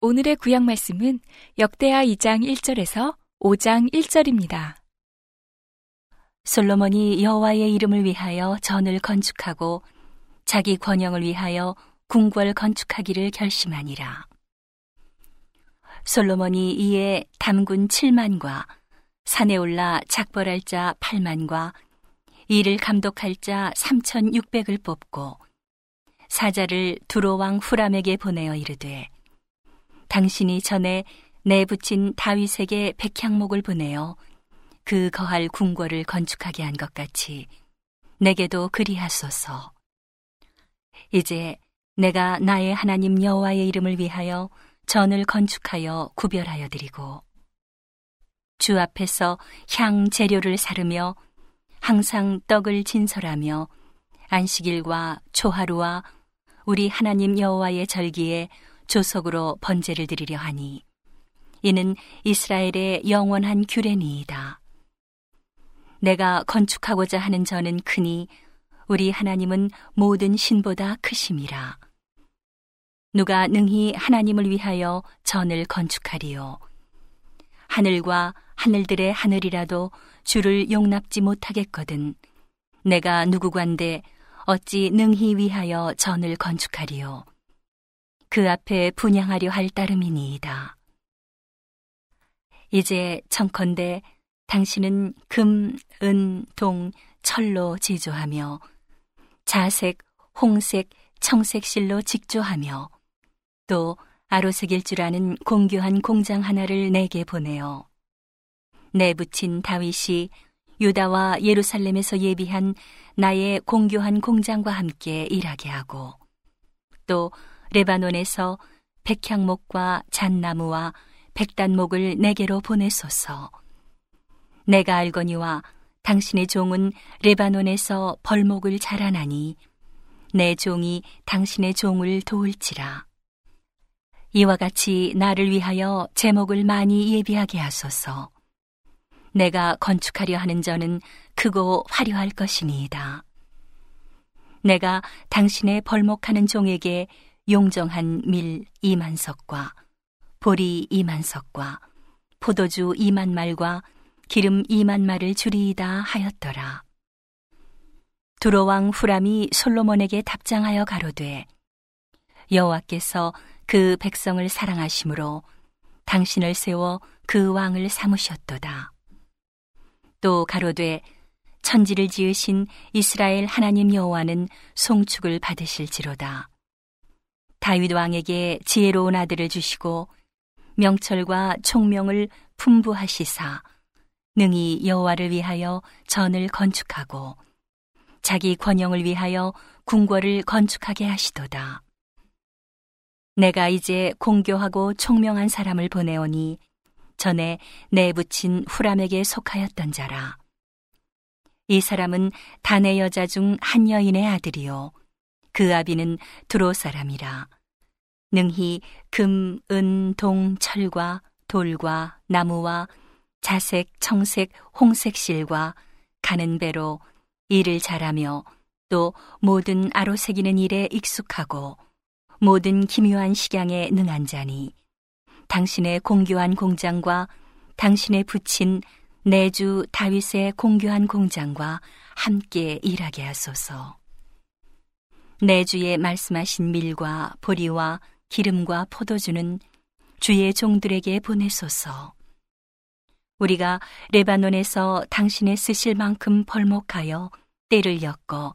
오늘의 구약 말씀은 역대하 2장 1절에서 5장 1절입니다. 솔로몬이 여호와의 이름을 위하여 전을 건축하고 자기 권영을 위하여 궁궐 건축하기를 결심하니라. 솔로몬이 이에 담군 7만과 산에 올라 작벌할 자 8만과 이를 감독할 자 3,600을 뽑고 사자를 두로왕 후람에게 보내어 이르되 당신이 전에 내 붙인 다윗에게 백향목을 보내어 그 거할 궁궐을 건축하게 한 것 같이 내게도 그리하소서. 이제 내가 나의 하나님 여호와의 이름을 위하여 전을 건축하여 구별하여 드리고 주 앞에서 향 재료를 사르며 항상 떡을 진설하며 안식일과 초하루와 우리 하나님 여호와의 절기에 조석으로 번제를 드리려 하니 이는 이스라엘의 영원한 규례니이다. 내가 건축하고자 하는 전은 크니 우리 하나님은 모든 신보다 크심이라. 누가 능히 하나님을 위하여 전을 건축하리요. 하늘과 하늘들의 하늘이라도 주를 용납지 못하겠거든. 내가 누구관데 어찌 능히 위하여 전을 건축하리요. 그 앞에 분양하려 할 따름이니이다. 이제 청컨대 당신은 금, 은, 동, 철로 제조하며 자색, 홍색, 청색 실로 직조하며 또 아로색일 줄 아는 공교한 공장 하나를 내게 보내어 내 붙인 다윗이 유다와 예루살렘에서 예비한 나의 공교한 공장과 함께 일하게 하고 또 레바논에서 백향목과 잣나무와 백단목을 내게로 보내소서. 내가 알거니와 당신의 종은 레바논에서 벌목을 자라나니 내 종이 당신의 종을 도울지라. 이와 같이 나를 위하여 제목을 많이 예비하게 하소서. 내가 건축하려 하는 저는 크고 화려할 것이니이다. 내가 당신의 벌목하는 종에게 용정한 밀 이만석과 보리 이만석과 포도주 이만 말과 기름 이만 말을 줄이이다 하였더라. 두로왕 후람이 솔로몬에게 답장하여 가로되 여호와께서 그 백성을 사랑하심으로 당신을 세워 그 왕을 삼으셨도다. 또 가로되 천지를 지으신 이스라엘 하나님 여호와는 송축을 받으실지로다. 다윗 왕에게 지혜로운 아들을 주시고 명철과 총명을 풍부하시사 능히 여호와를 위하여 전을 건축하고 자기 권영을 위하여 궁궐을 건축하게 하시도다. 내가 이제 공교하고 총명한 사람을 보내오니 전에 내 붙인 후람에게 속하였던 자라. 이 사람은 단의 여자 중 한 여인의 아들이요. 그 아비는 두로 사람이라. 능히 금, 은, 동, 철과 돌과 나무와 자색, 청색, 홍색 실과 가는 배로 일을 잘하며 또 모든 아로 새기는 일에 익숙하고 모든 기묘한 식양에 능한 자니 당신의 공교한 공장과 당신의 붙인 내주 다윗의 공교한 공장과 함께 일하게 하소서. 내주에 말씀하신 밀과 보리와 기름과 포도주는 주의 종들에게 보내소서. 우리가 레바논에서 당신의 쓰실 만큼 벌목하여 때를 엮어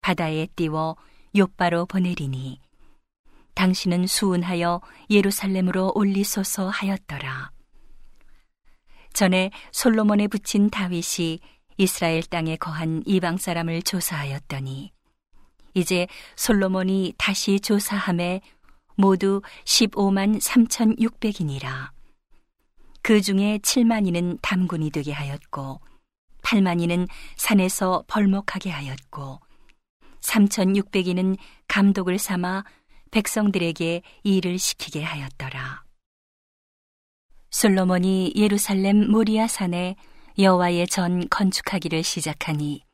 바다에 띄워 요바로 보내리니 당신은 수운하여 예루살렘으로 올리소서 하였더라. 전에 솔로몬에 붙인 다윗이 이스라엘 땅에 거한 이방 사람을 조사하였더니 이제 솔로몬이 다시 조사함에 모두 15만 3,600이니라. 그 중에 7만이는 담군이 되게 하였고 8만이는 산에서 벌목하게 하였고 3,600이는 감독을 삼아 백성들에게 일을 시키게 하였더라. 솔로몬이 예루살렘 모리아 산에 여호와의 전 건축하기를 시작하니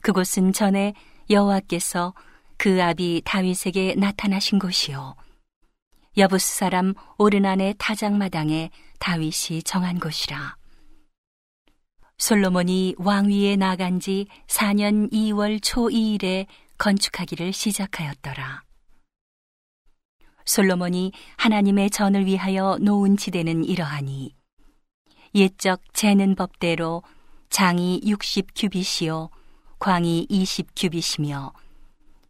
그곳은 전에 여호와께서 그 아비 다윗에게 나타나신 곳이요 여부스 사람 오르난의 타작마당에 다윗이 정한 곳이라 솔로몬이 왕위에 나간 지 4년 2월 초 2일에 건축하기를 시작하였더라. 솔로몬이 하나님의 전을 위하여 놓은 지대는 이러하니 옛적 재는 법대로 장이 60규빗이요 광이 20규빗이며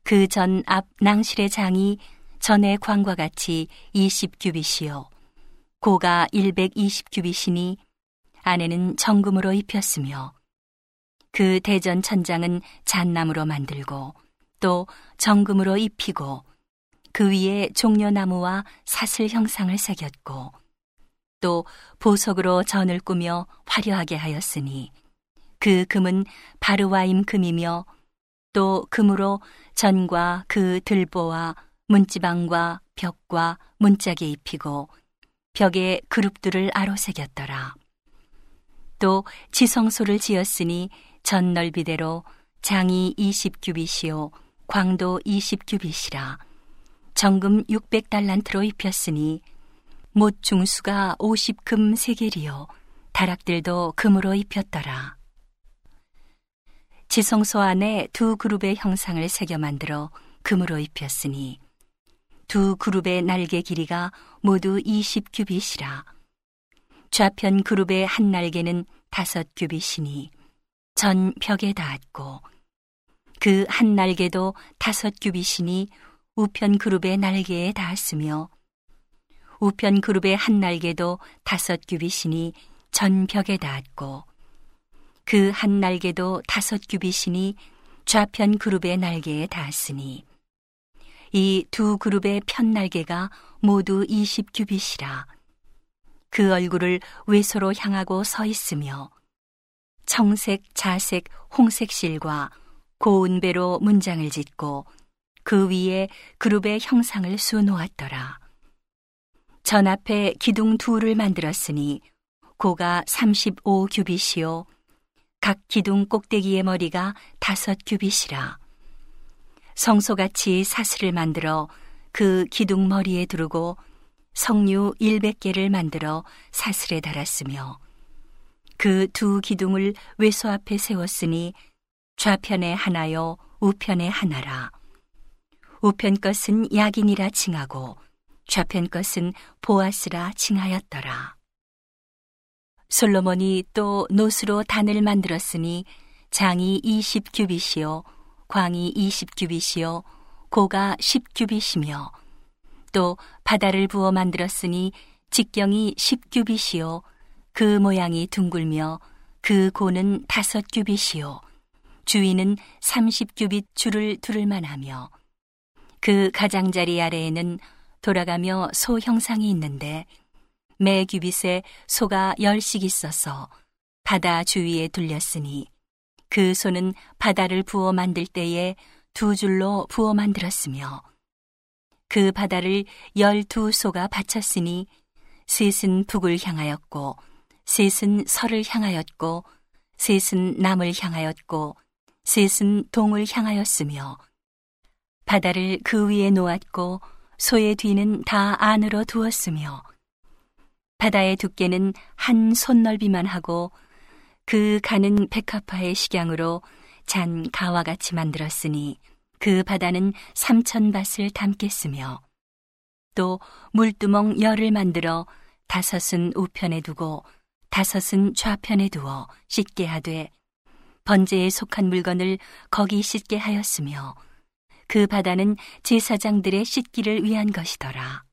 그 전 앞 낭실의 장이 전의 광과 같이 20규빗이요 고가 120규빗이니 안에는 정금으로 입혔으며 그 대전 천장은 잣나무로 만들고 또 정금으로 입히고 그 위에 종려나무와 사슬 형상을 새겼고 또 보석으로 전을 꾸며 화려하게 하였으니 그 금은 바르와임 금이며 또 금으로 전과 그 들보와 문지방과 벽과 문짝에 입히고 벽에 그룹들을 아로 새겼더라. 또 지성소를 지었으니 전 넓이대로 장이 20규빗이요 광도 20규빗이라 정금 600달란트로 입혔으니 못 중수가 50금 세겔이요 다락들도 금으로 입혔더라. 지성소 안에 두 그룹의 형상을 새겨 만들어 금으로 입혔으니 두 그룹의 날개 길이가 모두 20규빗이라 좌편 그룹의 한 날개는 다섯 규빗이니 전 벽에 닿았고 그 한 날개도 다섯 규빗이니 우편 그룹의 날개에 닿았으며 우편 그룹의 한 날개도 다섯 규빗이니 전 벽에 닿았고 그 한 날개도 다섯 규빗이니 좌편 그룹의 날개에 닿았으니 이 두 그룹의 편 날개가 모두 이십 규빗이라 그 얼굴을 외소로 향하고 서 있으며 청색, 자색, 홍색 실과 고운 배로 문장을 짓고 그 위에 그룹의 형상을 수놓았더라. 전 앞에 기둥 둘을 만들었으니 고가 35 규빗이요. 각 기둥 꼭대기의 머리가 다섯 규빗이라. 성소같이 사슬을 만들어 그 기둥 머리에 두르고 성류 100개를 만들어 사슬에 달았으며 그 두 기둥을 외소 앞에 세웠으니 좌편에 하나요 우편에 하나라. 우편 것은 야긴이라 칭하고 좌편 것은 보아스라 칭하였더라. 솔로몬이 또 노스로 단을 만들었으니 장이 20규빗이요 광이 20규빗이요 고가 10규빗이며 또 바다를 부어 만들었으니 직경이 10규빗이요 그 모양이 둥글며 그 고는 다섯 규빗이요 주위는 30규빗 줄을 두를 만하며 그 가장자리 아래에는 돌아가며 소 형상이 있는데 매 규빗에 소가 열씩 있어서 바다 주위에 둘렸으니 그 소는 바다를 부어 만들 때에 두 줄로 부어 만들었으며 그 바다를 열두 소가 바쳤으니 셋은 북을 향하였고 셋은 설을 향하였고 셋은 남을 향하였고 셋은 동을 향하였으며 바다를 그 위에 놓았고 소의 뒤는 다 안으로 두었으며 바다의 두께는 한 손넓이만 하고 그 가는 백합화의 식양으로 잔 가와 같이 만들었으니 그 바다는 삼천 밭을 담겠으며 또 물두멍 열을 만들어 다섯은 우편에 두고 다섯은 좌편에 두어 씻게 하되 번제에 속한 물건을 거기 씻게 하였으며 그 바다는 제사장들의 씻기를 위한 것이더라.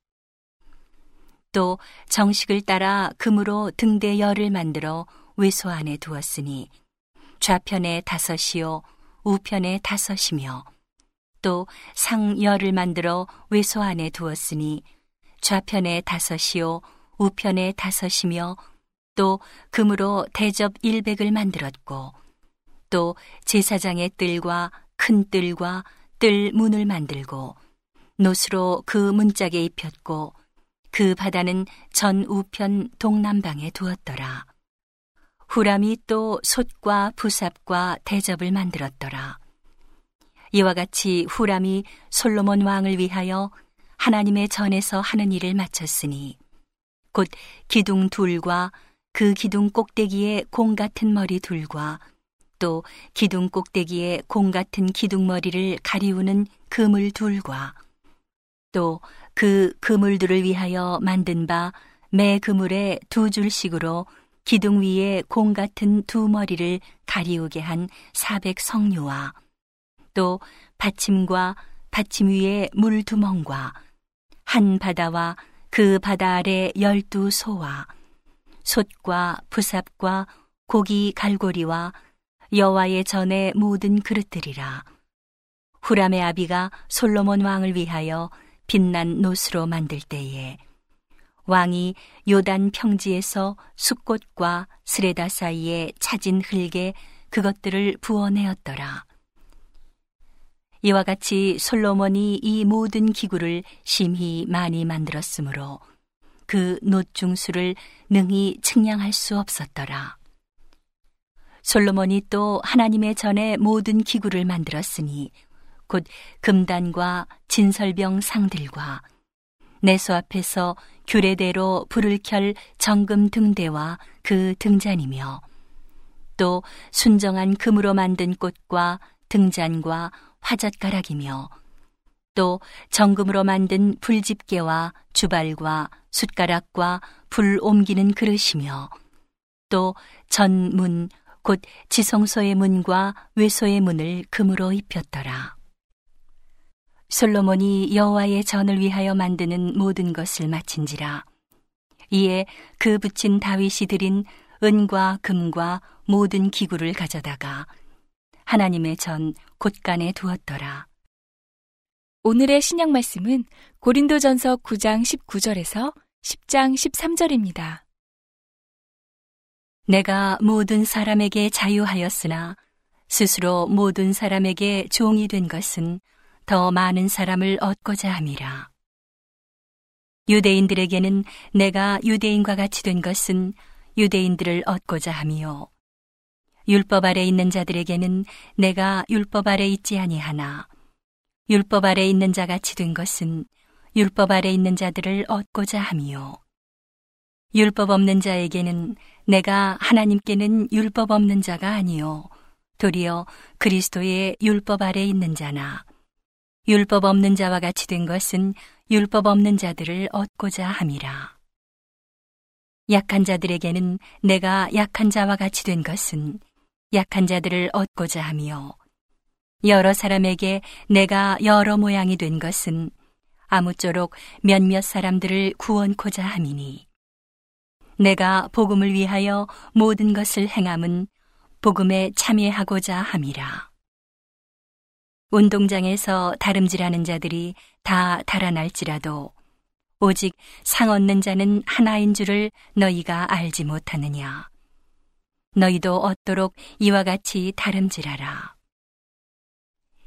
또 정식을 따라 금으로 등대 열을 만들어 외소 안에 두었으니 좌편에 다섯이요 우편에 다섯이며 또 상열을 만들어 외소 안에 두었으니 좌편에 다섯이요 우편에 다섯이며 또 금으로 대접 일백을 만들었고 또 제사장의 뜰과 큰 뜰과 뜰 문을 만들고 노스로 그 문짝에 입혔고 그 바다는 전 우편 동남방에 두었더라. 후람이 또 솥과 부삽과 대접을 만들었더라. 이와 같이 후람이 솔로몬 왕을 위하여 하나님의 전에서 하는 일을 마쳤으니 곧 기둥 둘과 그 기둥 꼭대기에 공 같은 머리 둘과 또 기둥 꼭대기에 공 같은 기둥머리를 가리우는 그물 둘과 또 그 그물들을 위하여 만든 바 매 그물에 두 줄씩으로 기둥 위에 공 같은 두 머리를 가리우게 한 사백 성류와 또 받침과 받침 위에 물 두멍과 한 바다와 그 바다 아래 열두 소와 솥과 부삽과 고기 갈고리와 여호와의 전에 모든 그릇들이라 후람의 아비가 솔로몬 왕을 위하여 빛난 노스로 만들 때에 왕이 요단 평지에서 숫꽃과 스레다 사이에 차진 흙에 그것들을 부어내었더라. 이와 같이 솔로몬이 이 모든 기구를 심히 많이 만들었으므로 그 노중수를 능히 측량할 수 없었더라. 솔로몬이 또 하나님의 전에 모든 기구를 만들었으니 곧 금단과 진설병 상들과 내소 앞에서 규례대로 불을 켤 정금 등대와 그 등잔이며 또 순정한 금으로 만든 꽃과 등잔과 화젓가락이며 또 정금으로 만든 불집게와 주발과 숟가락과 불 옮기는 그릇이며 또 전문 곧 지성소의 문과 외소의 문을 금으로 입혔더라. 솔로몬이 여호와의 전을 위하여 만드는 모든 것을 마친지라. 이에 그 붙인 다윗이 드린 은과 금과 모든 기구를 가져다가 하나님의 전 곳간에 두었더라. 오늘의 신약 말씀은 고린도전서 9장 19절에서 10장 13절입니다. 내가 모든 사람에게 자유하였으나 스스로 모든 사람에게 종이 된 것은 더 많은 사람을 얻고자 함이라. 유대인들에게는 내가 유대인과 같이 된 것은 유대인들을 얻고자 함이요. 율법 아래 있는 자들에게는 내가 율법 아래 있지 아니하나 율법 아래 있는 자 같이 된 것은 율법 아래 있는 자들을 얻고자 함이요. 율법 없는 자에게는 내가 하나님께는 율법 없는 자가 아니요. 도리어 그리스도의 율법 아래 있는 자나 율법 없는 자와 같이 된 것은 율법 없는 자들을 얻고자 함이라. 약한 자들에게는 내가 약한 자와 같이 된 것은 약한 자들을 얻고자 하며 여러 사람에게 내가 여러 모양이 된 것은 아무쪼록 몇몇 사람들을 구원코자 함이니 내가 복음을 위하여 모든 것을 행함은 복음에 참여하고자 함이라. 운동장에서 다름질하는 자들이 다 달아날지라도 오직 상 얻는 자는 하나인 줄을 너희가 알지 못하느냐. 너희도 얻도록 이와 같이 다름질하라.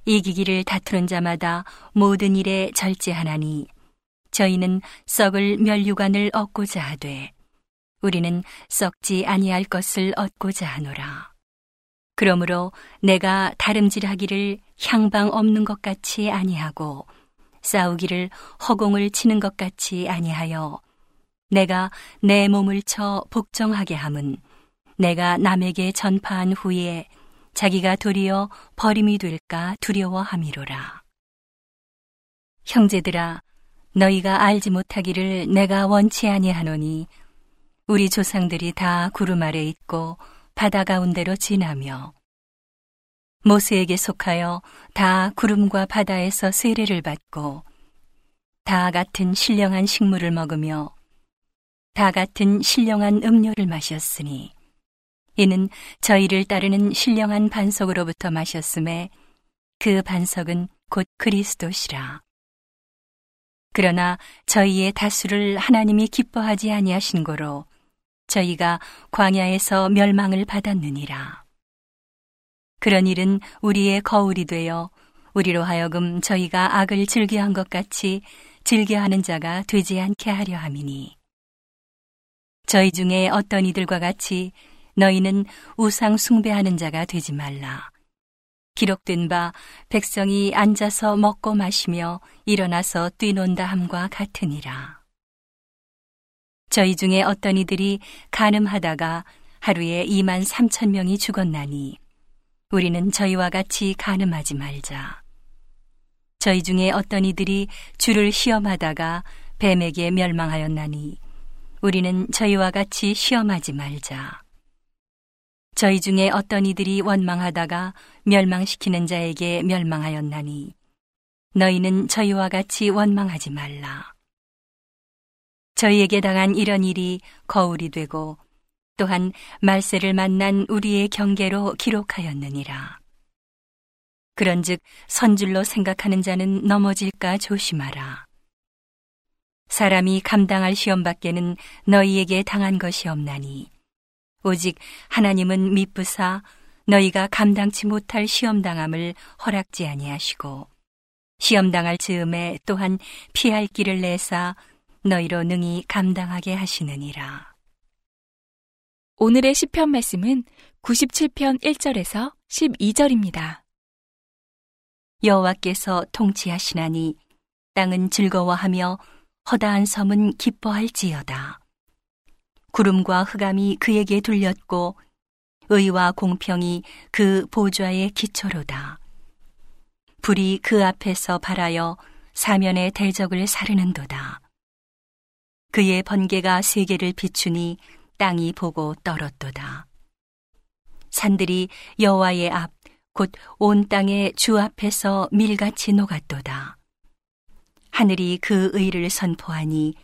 이기기를 다투는 자마다 모든 일에 절제하나니 저희는 썩을 멸류관을 얻고자 하되 우리는 썩지 아니할 것을 얻고자 하노라. 그러므로 내가 다름질하기를 향방 없는 것 같이 아니하고 싸우기를 허공을 치는 것 같이 아니하여 내가 내 몸을 쳐 복종하게 함은 내가 남에게 전파한 후에 자기가 도리어 버림이 될까 두려워함이로라. 형제들아, 너희가 알지 못하기를 내가 원치 아니하노니 우리 조상들이 다 구름 아래 있고 바다 가운데로 지나며 모세에게 속하여 다 구름과 바다에서 세례를 받고 다 같은 신령한 식물을 먹으며 다 같은 신령한 음료를 마셨으니 이는 저희를 따르는 신령한 반석으로부터 마셨음에 그 반석은 곧 그리스도시라. 그러나 저희의 다수를 하나님이 기뻐하지 아니하신 거로 저희가 광야에서 멸망을 받았느니라. 그런 일은 우리의 거울이 되어 우리로 하여금 저희가 악을 즐겨한 것 같이 즐겨하는 자가 되지 않게 하려 함이니. 저희 중에 어떤 이들과 같이 너희는 우상 숭배하는 자가 되지 말라. 기록된 바 백성이 앉아서 먹고 마시며 일어나서 뛰논다 함과 같으니라. 저희 중에 어떤 이들이 가늠하다가 하루에 2만 3천 명이 죽었나니 우리는 저희와 같이 가늠하지 말자. 저희 중에 어떤 이들이 주를 시험하다가 뱀에게 멸망하였나니 우리는 저희와 같이 시험하지 말자. 저희 중에 어떤 이들이 원망하다가 멸망시키는 자에게 멸망하였나니 너희는 저희와 같이 원망하지 말라. 저희에게 당한 이런 일이 거울이 되고 또한 말세를 만난 우리의 경계로 기록하였느니라. 그런즉 선줄로 생각하는 자는 넘어질까 조심하라. 사람이 감당할 시험 밖에는 너희에게 당한 것이 없나니 오직 하나님은 미쁘사 너희가 감당치 못할 시험 당함을 허락지 아니하시고 시험 당할 즈음에 또한 피할 길을 내사 너희로 능히 감당하게 하시느니라. 오늘의 시편 말씀은 97편 1절에서 12절입니다. 여호와께서 통치하시나니 땅은 즐거워하며 허다한 섬은 기뻐할지어다. 구름과 흑암이 그에게 둘렸고 의와 공평이 그 보좌의 기초로다. 불이 그 앞에서 발하여 사면의 대적을 사르는도다. 그의 번개가 세계를 비추니 땅이 보고 떨었도다. 산들이 여호와의 앞, 곧 온 땅의 주 앞에서 밀같이 녹았도다. 하늘이 그 의를 선포하니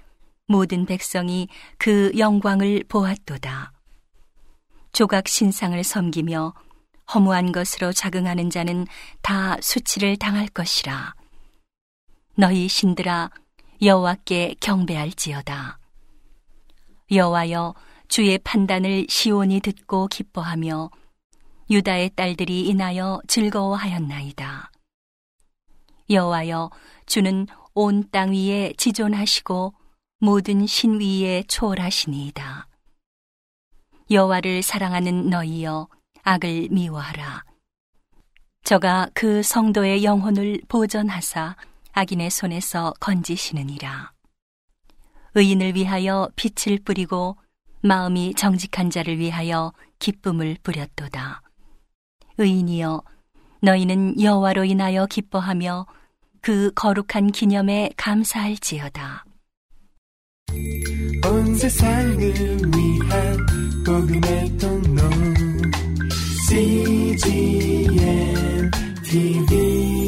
모든 백성이 그 영광을 보았도다. 조각 신상을 섬기며 허무한 것으로 작응하는 자는 다 수치를 당할 것이라. 너희 신들아 여호와께 경배할지어다. 여호와여 주의 판단을 시온이 듣고 기뻐하며 유다의 딸들이 인하여 즐거워하였나이다. 여호와여 주는 온 땅 위에 지존하시고 모든 신 위에 초월하시니이다. 여호와를 사랑하는 너희여 악을 미워하라. 저가 그 성도의 영혼을 보전하사 악인의 손에서 건지시느니라. 의인을 위하여 빛을 뿌리고 마음이 정직한 자를 위하여 기쁨을 뿌렸도다. 의인이여 너희는 여호와로 인하여 기뻐하며 그 거룩한 기념에 감사할지어다. 온 세상을 위한 복음의 통로 CGM TV